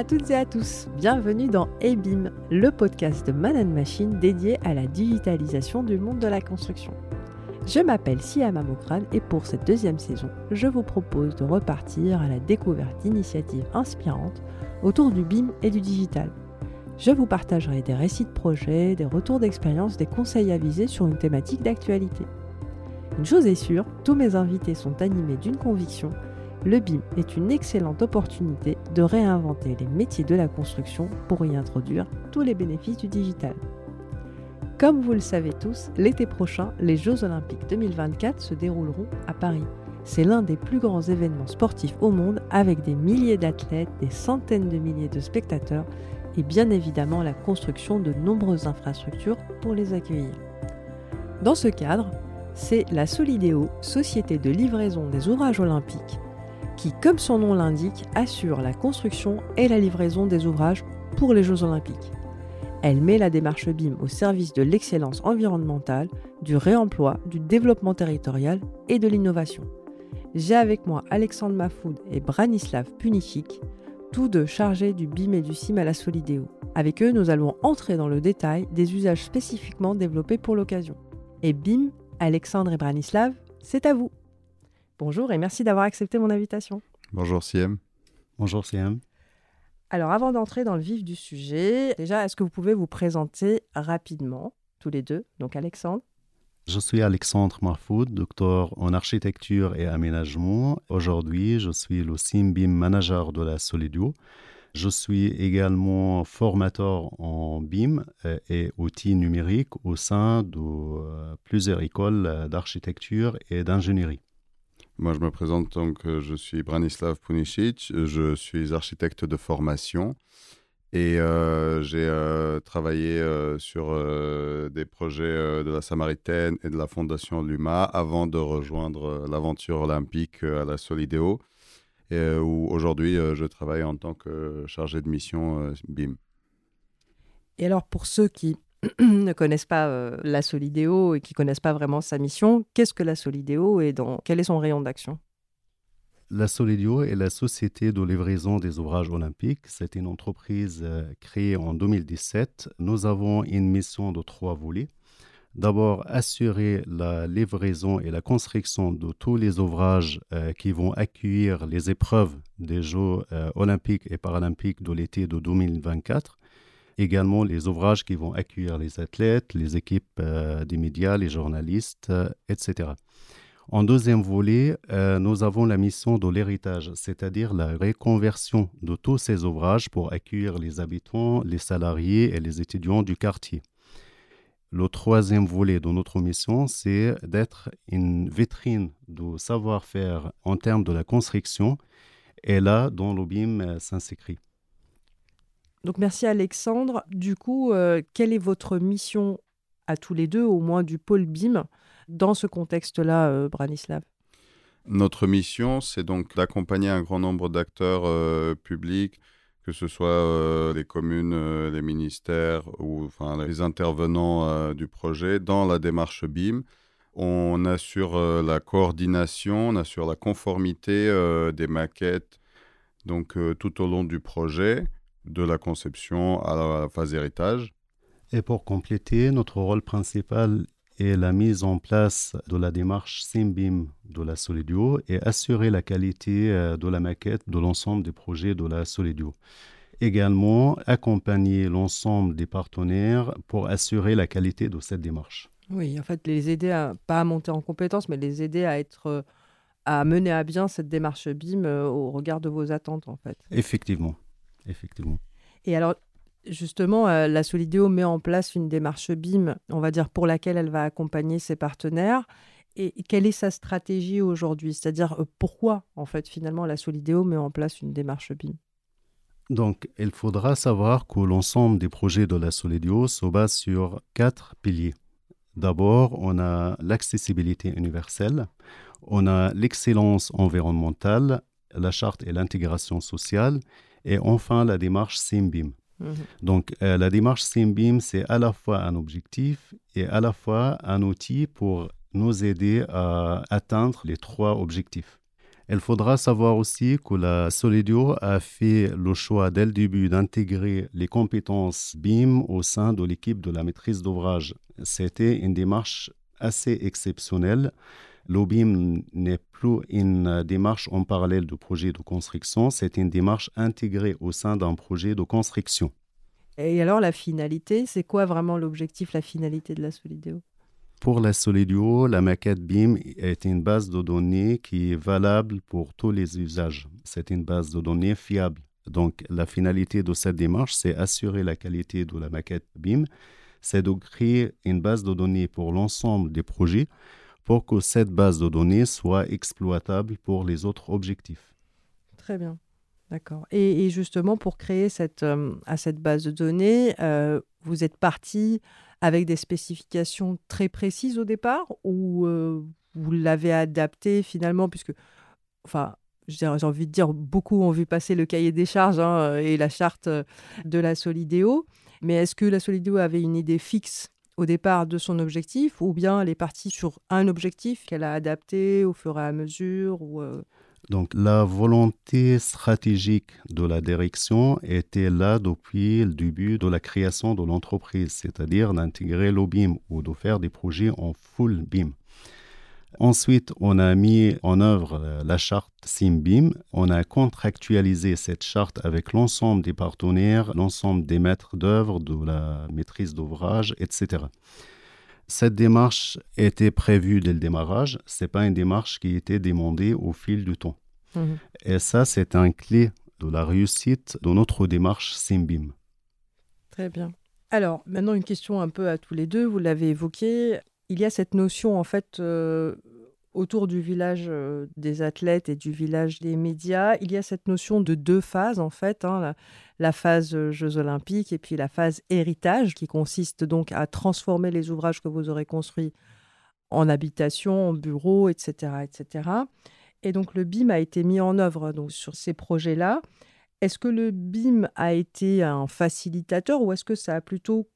à toutes et à tous, bienvenue dans EBIM, le podcast de Man Machine dédié à la digitalisation du monde de la construction. Je m'appelle Siama Mokran et pour cette deuxième saison, je vous propose de repartir à la découverte d'initiatives inspirantes autour du BIM et du digital. Je vous partagerai des récits de projets, des retours d'expérience, des conseils avisés sur une thématique d'actualité. Une chose est sûre, tous mes invités sont animés d'une conviction le BIM est une excellente opportunité de réinventer les métiers de la construction pour y introduire tous les bénéfices du digital. Comme vous le savez tous, l'été prochain, les Jeux olympiques 2024 se dérouleront à Paris. C'est l'un des plus grands événements sportifs au monde avec des milliers d'athlètes, des centaines de milliers de spectateurs et bien évidemment la construction de nombreuses infrastructures pour les accueillir. Dans ce cadre, c'est la Solidéo, société de livraison des ouvrages olympiques, qui, comme son nom l'indique, assure la construction et la livraison des ouvrages pour les Jeux olympiques. Elle met la démarche BIM au service de l'excellence environnementale, du réemploi, du développement territorial et de l'innovation. J'ai avec moi Alexandre Mafoud et Branislav Punicic, tous deux chargés du BIM et du CIM à la Solidéo. Avec eux, nous allons entrer dans le détail des usages spécifiquement développés pour l'occasion. Et BIM, Alexandre et Branislav, c'est à vous. Bonjour et merci d'avoir accepté mon invitation. Bonjour Siem. Bonjour Siem. Alors avant d'entrer dans le vif du sujet, déjà, est-ce que vous pouvez vous présenter rapidement, tous les deux? Donc Alexandre. Je suis Alexandre Marfoud, docteur en architecture et aménagement. Aujourd'hui, je suis le SIMBIM manager de la Solidio. Je suis également formateur en BIM et outils numériques au sein de euh, plusieurs écoles d'architecture et d'ingénierie. Moi, je me présente donc, euh, je suis Branislav Punicic, je suis architecte de formation et euh, j'ai euh, travaillé sur des projets de la Samaritaine et de la Fondation Luma avant de rejoindre l'aventure olympique à la Solidéo, où aujourd'hui je travaille en tant que chargé de mission BIM. Et alors, pour ceux qui ne connaissent pas euh, la Solidéo et qui connaissent pas vraiment sa mission, qu'est-ce que la Solidéo et dans, quel est son rayon d'action? La Solidéo est la société de livraison des ouvrages olympiques. C'est une entreprise euh, créée en 2017. Nous avons une mission de trois volets. D'abord, assurer la livraison et la construction de tous les ouvrages euh, qui vont accueillir les épreuves des Jeux olympiques et paralympiques de l'été de 2024 également les ouvrages qui vont accueillir les athlètes, les équipes euh, des médias, les journalistes, euh, etc. En deuxième volet, euh, nous avons la mission de l'héritage, c'est-à-dire la reconversion de tous ces ouvrages pour accueillir les habitants, les salariés et les étudiants du quartier. Le troisième volet de notre mission, c'est d'être une vitrine de savoir-faire en termes de la construction, et là, dont l'OBIM s'inscrit. Donc merci Alexandre. Du coup, euh, quelle est votre mission à tous les deux, au moins du pôle BIM, dans ce contexte-là, euh, Branislav? Notre mission, c'est donc d'accompagner un grand nombre d'acteurs euh, publics, que ce soit les communes, les ministères ou enfin, les intervenants du projet, dans la démarche BIM. On assure la coordination, on assure la conformité des maquettes donc tout au long du projet de la conception à la phase héritage. Et pour compléter, notre rôle principal est la mise en place de la démarche SIMBIM de la Solidio et assurer la qualité euh, de la maquette de l'ensemble des projets de la Solidio. Également, accompagner l'ensemble des partenaires pour assurer la qualité de cette démarche. Oui, en fait, les aider à, pas à monter en compétence, mais les aider à être euh, à mener à bien cette démarche BIM euh, au regard de vos attentes, en fait. Effectivement effectivement. Et alors, justement, euh, la Solidéo met en place une démarche BIM, on va dire, pour laquelle elle va accompagner ses partenaires. Et quelle est sa stratégie aujourd'hui? C'est-à-dire, euh, pourquoi, en fait, finalement, la Solidéo met en place une démarche BIM? Donc, il faudra savoir que l'ensemble des projets de la Solidéo se base sur quatre piliers. D'abord, on a l'accessibilité universelle, on a l'excellence environnementale, la charte et l'intégration sociale, et enfin, la démarche SIMBIM. Mhm. Donc, euh, la démarche SIMBIM, c'est à la fois un objectif et à la fois un outil pour nous aider à atteindre les trois objectifs. Il faudra savoir aussi que la Solidio a fait le choix dès le début d'intégrer les compétences BIM au sein de l'équipe de la maîtrise d'ouvrage. C'était une démarche assez exceptionnelle. L'OBIM n'est plus une démarche en parallèle du projet de construction, c'est une démarche intégrée au sein d'un projet de construction. Et alors la finalité, c'est quoi vraiment l'objectif, la finalité de la Solideo? Pour la Solidio, la maquette BIM est une base de données qui est valable pour tous les usages. C'est une base de données fiable. Donc, la finalité de cette démarche, c'est assurer la qualité de la maquette BIM. C'est de créer une base de données pour l'ensemble des projets pour que cette base de données soit exploitable pour les autres objectifs. Très bien. D'accord. Et, justement, pour créer cette, euh, à cette base de données, euh, vous êtes parti avec des spécifications très précises au départ ou euh, vous l'avez adapté finalement puisque enfin j'ai envie de dire beaucoup ont vu passer le cahier des charges hein, et la charte de la Solidéo mais est-ce que la Solidéo avait une idée fixe au départ de son objectif ou bien elle est partie sur un objectif qu'elle a adapté au fur et à mesure ou euh, donc la volonté stratégique de la direction était là depuis le début de la création de l'entreprise, c'est-à-dire d'intégrer l'OBIM ou de faire des projets en full BIM. Ensuite, on a mis en œuvre la charte SIMBIM. On a contractualisé cette charte avec l'ensemble des partenaires, l'ensemble des maîtres d'œuvre, de la maîtrise d'ouvrage, etc. Cette démarche était prévue dès le démarrage. Ce n'est pas une démarche qui était demandée au fil du temps. Mhm. Et ça, c'est un clé de la réussite de notre démarche Simbim. Très bien. Alors, maintenant, une question un peu à tous les deux. Vous l'avez évoqué. Il y a cette notion, en fait, euh, autour du village euh, des athlètes et du village des médias, il y a cette notion de deux phases en fait, hein, la, phase euh, Jeux olympiques et puis la phase héritage qui consiste donc à transformer les ouvrages que vous aurez construits en habitation, en bureaux, etc., etc. Et donc le BIM a été mis en œuvre donc sur ces projets-là. Est-ce que le BIM a été un facilitateur ou est-ce que ça a plutôt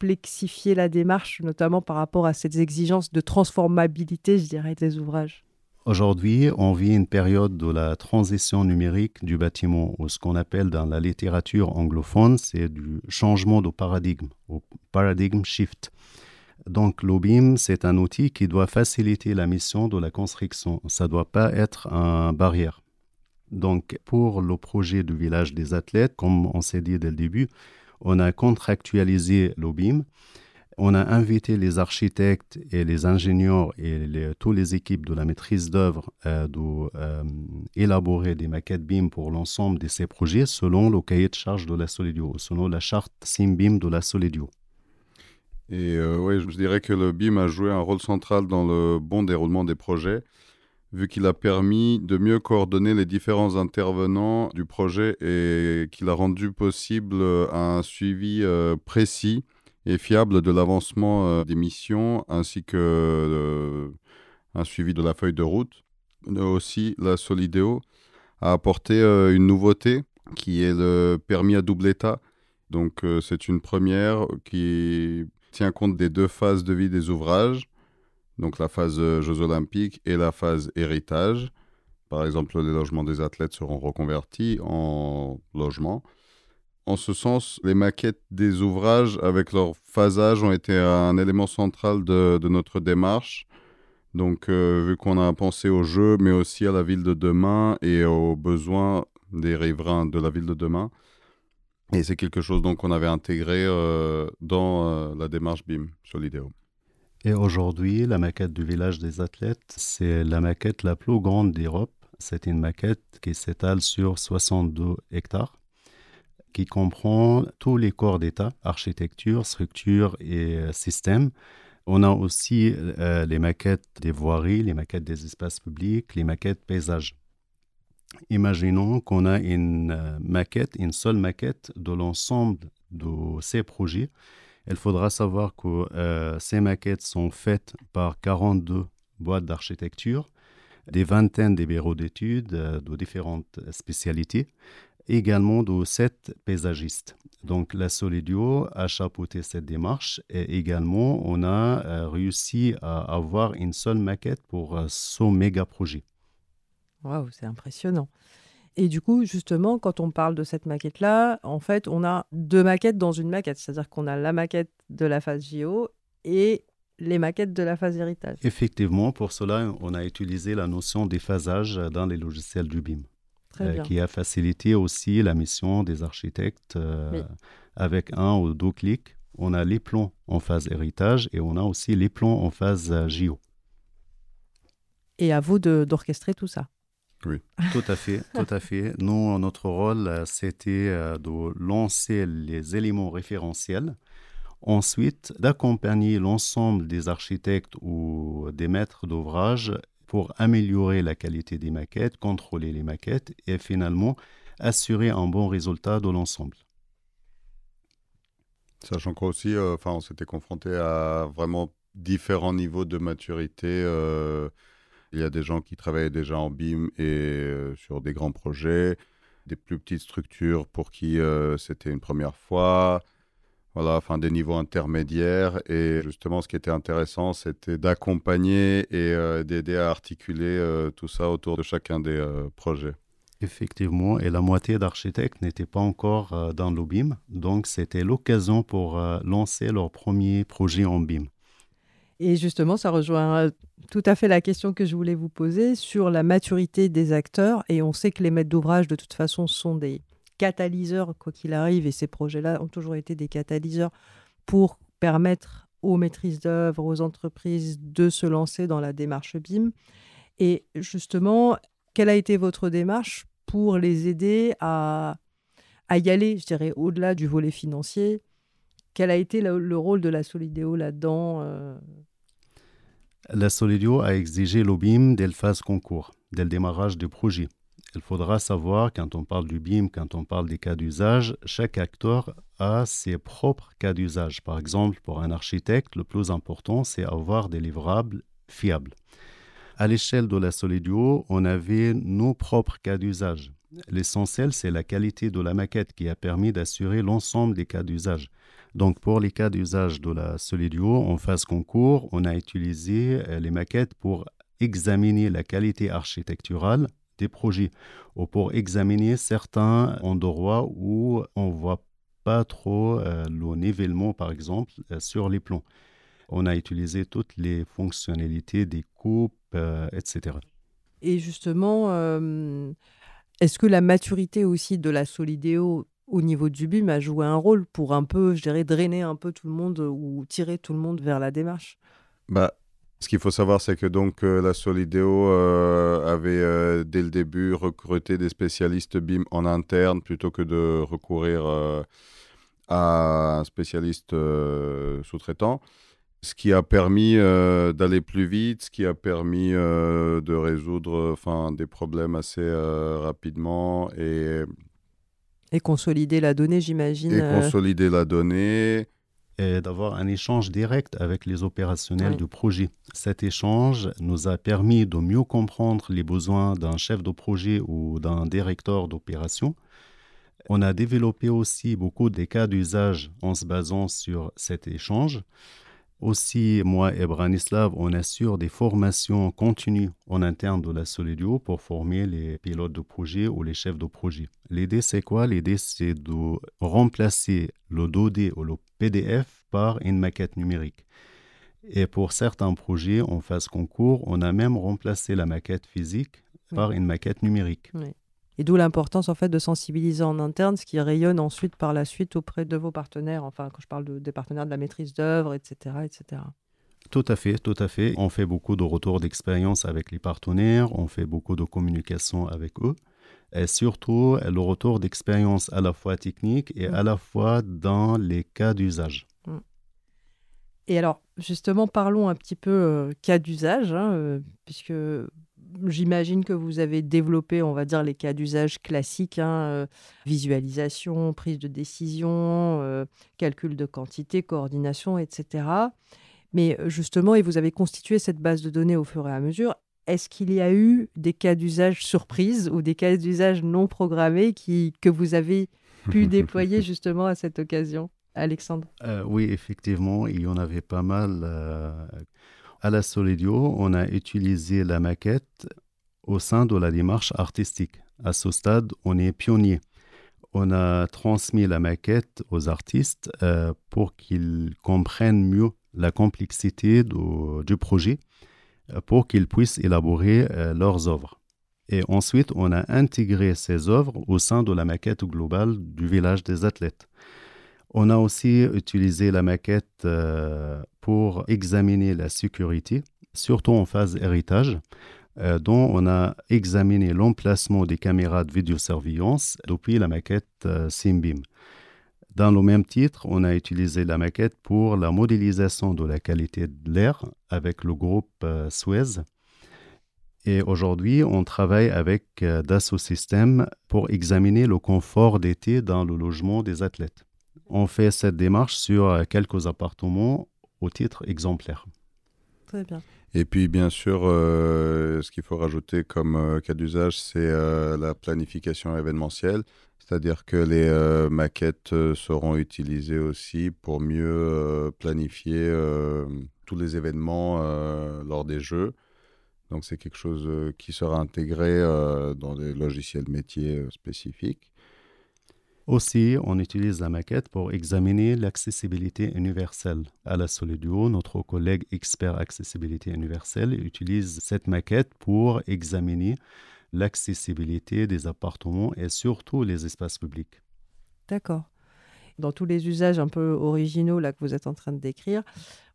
complexifier la démarche, notamment par rapport à ces exigences de transformabilité, je dirais, des ouvrages Aujourd'hui, on vit une période de la transition numérique du bâtiment, ou ce qu'on appelle dans la littérature anglophone, c'est du changement de paradigme, ou paradigm shift. Donc l'OBIM, c'est un outil qui doit faciliter la mission de la construction. Ça ne doit pas être une barrière. Donc pour le projet du village des athlètes, comme on s'est dit dès le début, on a contractualisé l'OBIM. On a invité les architectes et les ingénieurs et toutes les équipes de la maîtrise d'œuvre euh, d'élaborer euh, des maquettes BIM pour l'ensemble de ces projets selon le cahier de charge de la Solidio, selon la charte SIM-BIM de la Solidio. Et euh, oui, je dirais que le BIM a joué un rôle central dans le bon déroulement des projets vu qu'il a permis de mieux coordonner les différents intervenants du projet et qu'il a rendu possible euh, un suivi euh, précis et fiable de l'avancement euh, des missions ainsi que un suivi de la feuille de route. Aussi, la Solideo a apporté une nouveauté qui est le permis à double état. Donc, c'est une première qui tient compte des deux phases de vie des ouvrages donc la phase euh, Jeux olympiques et la phase héritage. Par exemple, les logements des athlètes seront reconvertis en logements. En ce sens, les maquettes des ouvrages avec leur phasage ont été un élément central de, notre démarche. Donc, euh, vu qu'on a pensé au jeu, mais aussi à la ville de demain et aux besoins des riverains de la ville de demain. Et c'est quelque chose qu'on avait intégré euh, dans la démarche BIM sur l'idéo. Et aujourd'hui, la maquette du village des athlètes, c'est la maquette la plus grande d'Europe. C'est une maquette qui s'étale sur 62 hectares, qui comprend tous les corps d'État, architecture, structure et euh, système. On a aussi euh, les maquettes des voiries, les maquettes des espaces publics, les maquettes paysages. Imaginons qu'on a une euh, maquette, une seule maquette de l'ensemble de ces projets il faudra savoir que euh, ces maquettes sont faites par 42 boîtes d'architecture, des vingtaines de bureaux d'études euh, de différentes spécialités, également de sept paysagistes. Donc la Solidio a chapeauté cette démarche et également on a euh, réussi à avoir une seule maquette pour ce méga projet. Waouh, c'est impressionnant. Et du coup, justement, quand on parle de cette maquette-là, en fait, on a deux maquettes dans une maquette. C'est-à-dire qu'on a la maquette de la phase JO et les maquettes de la phase héritage. Effectivement, pour cela, on a utilisé la notion déphasage dans les logiciels du BIM, euh, qui a facilité aussi la mission des architectes euh, avec un ou deux clics. On a les plans en phase héritage et on a aussi les plans en phase euh, JO. Et à vous d'orchestrer tout ça. Oui. Tout à fait, tout à fait. Nous, notre rôle, c'était de lancer les éléments référentiels Ensuite, d'accompagner l'ensemble des architectes ou des maîtres d'ouvrage pour améliorer la qualité des maquettes, contrôler les maquettes et finalement assurer un bon résultat de l'ensemble. Sachant qu'aussi, euh, enfin, on s'était confronté à vraiment différents niveaux de maturité. Euh, il y a des gens qui travaillaient déjà en BIM et euh, sur des grands projets, des plus petites structures pour qui c'était une première fois, voilà, enfin des niveaux intermédiaires. Et justement, ce qui était intéressant, c'était d'accompagner et euh, d'aider à articuler euh, tout ça autour de chacun des euh, projets. Effectivement, et la moitié d'architectes n'étaient pas encore dans le BIM, donc c'était l'occasion pour lancer leur premier projet en BIM. Et justement, ça rejoint tout à fait la question que je voulais vous poser sur la maturité des acteurs. Et on sait que les maîtres d'ouvrage, de toute façon, sont des, catalyseurs, quoi qu'il arrive, et ces projets-là ont toujours été des catalyseurs pour permettre aux maîtrises d'œuvre, aux entreprises de se lancer dans la démarche BIM. Et justement, quelle a été votre démarche pour les aider à, y aller, je dirais, au-delà du volet financier? Quel a été le, rôle de la Solidéo là-dedans euh? La Solidéo a exigé l'OBIM dès le phase concours, dès le démarrage du projet. Il faudra savoir, quand on parle du BIM, quand on parle des cas d'usage, chaque acteur a ses propres cas d'usage. Par exemple, pour un architecte, le plus important, c'est avoir des livrables fiables. À l'échelle de la Solidio, on avait nos propres cas d'usage. L'essentiel, c'est la qualité de la maquette qui a permis d'assurer l'ensemble des cas d'usage. Donc, pour les cas d'usage de la Solidio, en phase concours, on a utilisé euh, les maquettes pour examiner la qualité architecturale des projets ou pour examiner certains endroits où on voit pas trop euh, le nivellement, par exemple, euh, sur les plans. On a utilisé toutes les fonctionnalités des coupes, etc. Et justement, est-ce que la maturité aussi de la Solidéo au niveau du BIM a joué un rôle pour un peu, je dirais, drainer un peu tout le monde ou tirer tout le monde vers la démarche bah, ce qu'il faut savoir, c'est que donc euh, la Solideo euh, avait euh, dès le début recruté des spécialistes BIM en interne plutôt que de recourir à un spécialiste sous-traitant. Ce qui a permis d'aller plus vite, ce qui a permis de résoudre enfin, des problèmes assez rapidement et... Et consolider la donnée, j'imagine. Et consolider la donnée et d'avoir un échange direct avec les opérationnels du projet. Cet échange nous a permis de mieux comprendre les besoins d'un chef de projet ou d'un directeur d'opération. On a développé aussi beaucoup des cas d'usage en se basant sur cet échange. Aussi, moi et Branislav, on assure des formations continues en interne de la Solidio pour former les pilotes de projet ou les chefs de projet. L'idée, c'est quoi? L'idée, c'est de remplacer le 2D ou le PDF par une maquette numérique. Et pour certains projets en phase concours, on a même remplacé la maquette physique par une maquette numérique. Et d'où l'importance en fait de sensibiliser en interne, ce qui rayonne ensuite par la suite auprès de vos partenaires. Enfin, quand je parle de, des partenaires de la maîtrise d'œuvre, etc., etc. Tout à fait, tout à fait. On fait beaucoup de retours d'expérience avec les partenaires, on fait beaucoup de communication avec eux. Et surtout, le retour d'expérience à la fois technique et à la fois dans les cas d'usage. Mm. Et alors, justement, parlons un petit peu euh, cas d'usage, hein, euh, puisque j'imagine que vous avez développé, on va dire, les cas d'usage classiques, hein, euh, visualisation, prise de décision, euh, calcul de quantité, coordination, etc. Mais euh, justement, et vous avez constitué cette base de données au fur et à mesure, est-ce qu'il y a eu des cas d'usage surprises ou des cas d'usage non programmés qui, que vous avez pu déployer justement à cette occasion? Alexandre? Oui, effectivement, il y en avait pas mal à la Solidio, on a utilisé la maquette au sein de la démarche artistique. À ce stade, on est pionnier. On a transmis la maquette aux artistes euh, pour qu'ils comprennent mieux la complexité du projet, euh, pour qu'ils puissent élaborer euh, leurs œuvres. Et ensuite, on a intégré ces œuvres au sein de la maquette globale du village des athlètes. On a aussi utilisé la maquette pour examiner la sécurité, surtout en phase héritage. Euh, dont on a examiné l'emplacement des caméras de vidéosurveillance depuis la maquette euh, Simbim. Dans le même titre, on a utilisé la maquette pour la modélisation de la qualité de l'air avec le groupe euh, Suez. Et aujourd'hui, on travaille avec Dassault Systèmes pour examiner le confort d'été dans le logement des athlètes. On fait cette démarche sur quelques appartements au titre exemplaire. Très bien. Et puis, bien sûr, euh, ce qu'il faut rajouter comme euh, cas d'usage, c'est euh, la planification événementielle. C'est-à-dire que les maquettes seront utilisées aussi pour mieux planifier tous les événements lors des jeux. Donc, c'est quelque chose qui sera intégré dans des logiciels métiers spécifiques. Aussi, on utilise la maquette pour examiner l'accessibilité universelle. À la Solidio, notre collègue expert accessibilité universelle utilise cette maquette pour examiner l'accessibilité des appartements et surtout les espaces publics. D'accord. Dans tous les usages un peu originaux là que vous êtes en train de décrire,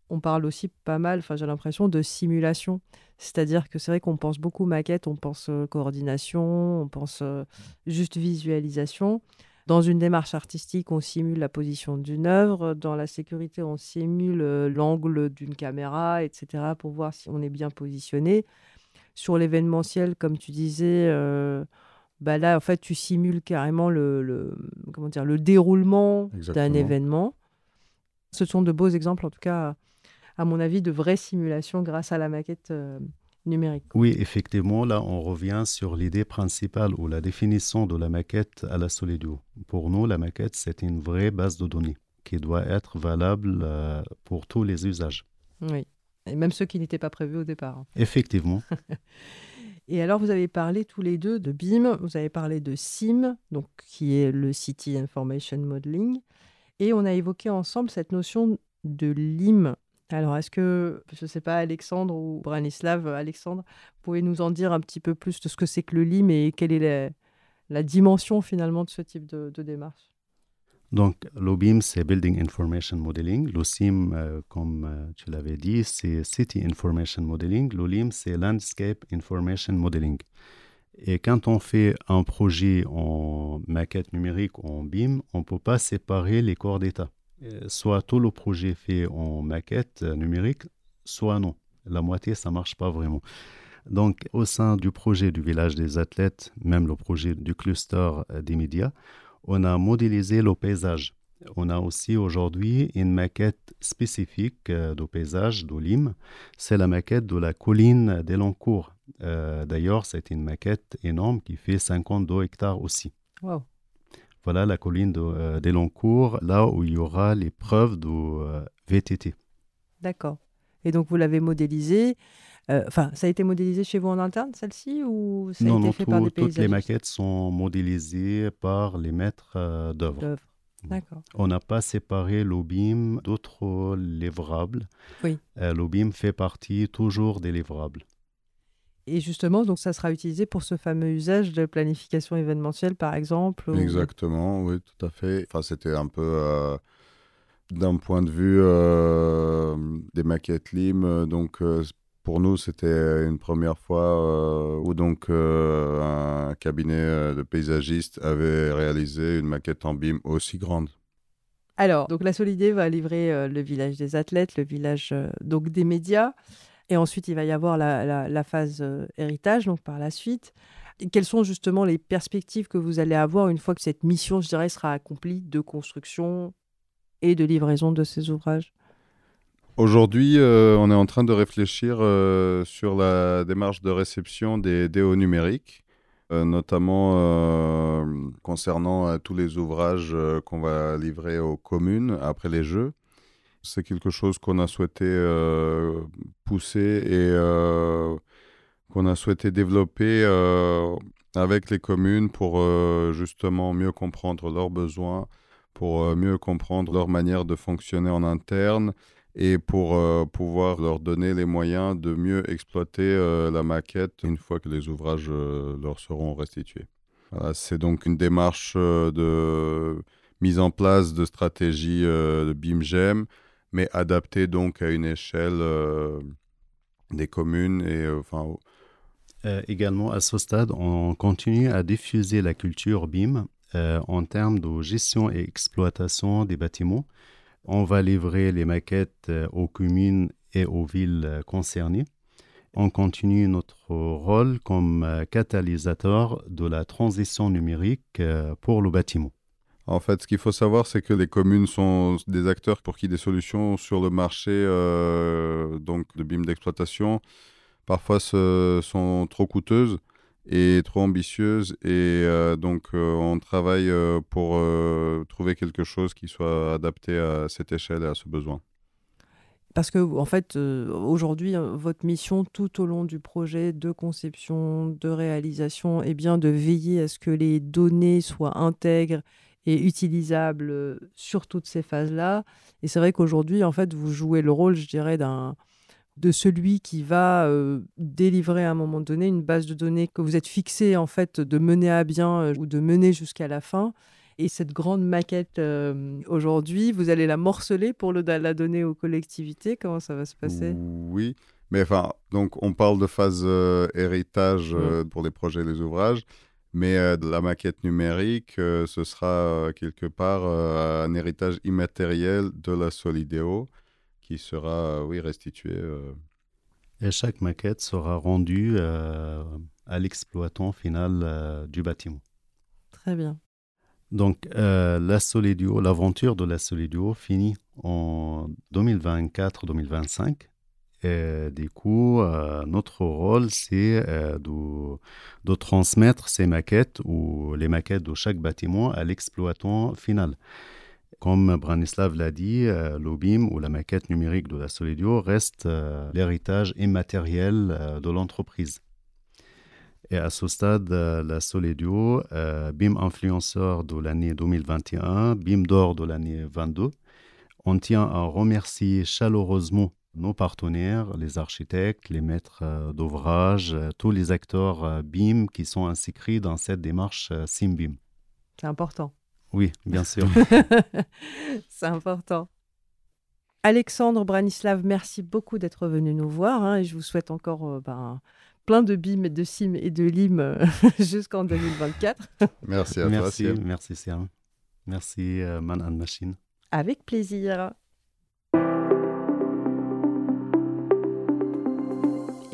on parle aussi pas mal, enfin j'ai l'impression, de simulation. C'est-à-dire que c'est vrai qu'on pense beaucoup maquette, on pense euh, coordination, on pense euh, juste visualisation. Dans une démarche artistique, on simule la position d'une œuvre. Dans la sécurité, on simule euh, l'angle d'une caméra, etc., pour voir si on est bien positionné. Sur l'événementiel, comme tu disais, euh, bah là, en fait, tu simules carrément le, comment dire, le déroulement d'un événement. Ce sont de beaux exemples, en tout cas, à mon avis, de vraies simulations grâce à la maquette euh, numérique. Oui, effectivement, là, on revient sur l'idée principale ou la définition de la maquette à la Solidio. Pour nous, la maquette, c'est une vraie base de données qui doit être valable euh, pour tous les usages. Oui, et même ceux qui n'étaient pas prévus au départ. Effectivement. et alors, vous avez parlé tous les deux de BIM, vous avez parlé de SIM, donc, qui est le City Information Modeling, et on a évoqué ensemble cette notion de LIM, alors, est-ce que, je ne sais pas, Alexandre ou Branislav, Alexandre, vous pouvez nous en dire un petit peu plus de ce que c'est que le LIM et quelle est la, dimension finalement de ce type de, démarche? Donc, l'OBIM, c'est Building Information Modeling. L'OSIM, euh, comme euh, tu l'avais dit, c'est City Information Modeling. L'OLIM, c'est Landscape Information Modeling. Et quand on fait un projet en maquette numérique ou en BIM, on ne peut pas séparer les corps d'état. Euh, soit tout le projet fait en maquette euh, numérique, soit non. La moitié, ça marche pas vraiment. Donc, au sein du projet du village des athlètes, même le projet du cluster euh, des médias, on a modélisé le paysage. On a aussi aujourd'hui une maquette spécifique de paysage d'Olim. C'est la maquette de la colline d'Elancourt. D'ailleurs, c'est une maquette énorme qui fait 52 hectares aussi. Wow voilà la colline de, là où il y aura les preuves de euh, VTT. D'accord. Et donc vous l'avez modélisé. Euh, enfin, ça a été modélisé chez vous en interne, celle-ci, ou ça a été fait par des toutes les maquettes sont modélisées par les maîtres euh, d'œuvre. D'accord. On n'a pas séparé l'OBIM d'autres livrables. Oui. L'OBIM fait partie toujours des livrables. Et justement, donc ça sera utilisé pour ce fameux usage de planification événementielle, par exemple. Exactement, oui, tout à fait. Enfin, c'était un peu euh, d'un point de vue euh, des maquettes LIM. Donc, euh, pour nous, c'était une première fois où donc un cabinet de paysagistes avait réalisé une maquette en BIM aussi grande. Alors, donc la Solidé va livrer le village des athlètes, le village donc des médias. Et ensuite, il va y avoir la, phase euh, héritage, donc par la suite. quelles sont justement les perspectives que vous allez avoir une fois que cette mission, je dirais, sera accomplie de construction et de livraison de ces ouvrages? Aujourd'hui, euh, on est en train de réfléchir euh, sur la démarche de réception des DO numériques, notamment concernant tous les ouvrages qu'on va livrer aux communes après les Jeux. C'est quelque chose qu'on a souhaité euh, pousser et euh, qu'on a souhaité développer avec les communes pour justement mieux comprendre leurs besoins, pour mieux comprendre leur manière de fonctionner en interne et pour pouvoir leur donner les moyens de mieux exploiter la maquette une fois que les ouvrages leur seront restitués. c'est donc une démarche de mise en place de stratégies de BIMGEM, mais adaptée donc à une échelle des communes et enfin. également, à ce stade, on continue à diffuser la culture BIM en termes de gestion et exploitation des bâtiments on va livrer les maquettes euh, aux communes et aux villes euh, concernées. On continue notre rôle comme euh, catalyseur de la transition numérique pour le bâtiment. En fait, ce qu'il faut savoir, c'est que les communes sont des acteurs pour qui des solutions sur le marché donc de BIM d'exploitation parfois sont trop coûteuses et trop ambitieuse et euh, donc euh, on travaille euh, pour trouver quelque chose qui soit adapté à cette échelle et à ce besoin. Parce que en fait, aujourd'hui, votre mission tout au long du projet de conception, de réalisation, est bien de veiller à ce que les données soient intègres et utilisables sur toutes ces phases-là. Et c'est vrai qu'aujourd'hui, en fait, vous jouez le rôle, je dirais, d'un de celui qui va euh, délivrer à un moment donné une base de données que vous êtes fixé en fait de mener à bien euh, ou de mener jusqu'à la fin. Et cette grande maquette euh, aujourd'hui, vous allez la morceler pour le, la donner aux collectivités. Comment ça va se passer? Oui, mais enfin, donc on parle de phase héritage pour les projets et les ouvrages. Mais la maquette numérique, ce sera quelque part un héritage immatériel de la Solidéo qui sera oui, restitué. Euh. Et chaque maquette sera rendue euh, à l'exploitant final euh, du bâtiment. Très bien. Donc, la Solidio, l'aventure de la Solidio finit en 2024-2025. Et du coup, notre rôle, c'est de, de, transmettre ces maquettes ou les maquettes de chaque bâtiment à l'exploitant final. Comme Branislav l'a dit, euh, l'OBIM ou la maquette numérique de la Solidio reste euh, l'héritage immatériel euh, de l'entreprise. Et à ce stade, la Solidio, BIM influenceur de l'année 2021, BIM d'or de l'année 22, on tient à remercier chaleureusement nos partenaires, les architectes, les maîtres d'ouvrage, tous les acteurs BIM qui sont inscrits dans cette démarche SIMBIM. C'est important. Oui, bien sûr. c'est important. Alexandre Branislav, merci beaucoup d'être venu nous voir hein, et je vous souhaite encore euh, ben, plein de BIM, de SIM et de LIM euh, jusqu'en 2024. Merci à merci, toi. Merci, Siam. Merci, euh, Man and Machine. Avec plaisir.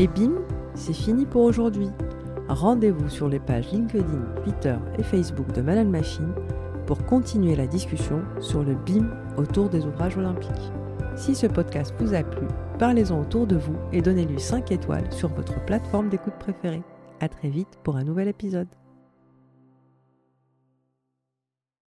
Et BIM, c'est fini pour aujourd'hui. Rendez-vous sur les pages LinkedIn, Twitter et Facebook de Man Machine pour continuer la discussion sur le BIM autour des ouvrages olympiques. Si ce podcast vous a plu, parlez-en autour de vous et donnez-lui 5 étoiles sur votre plateforme d'écoute préférée. À très vite pour un nouvel épisode.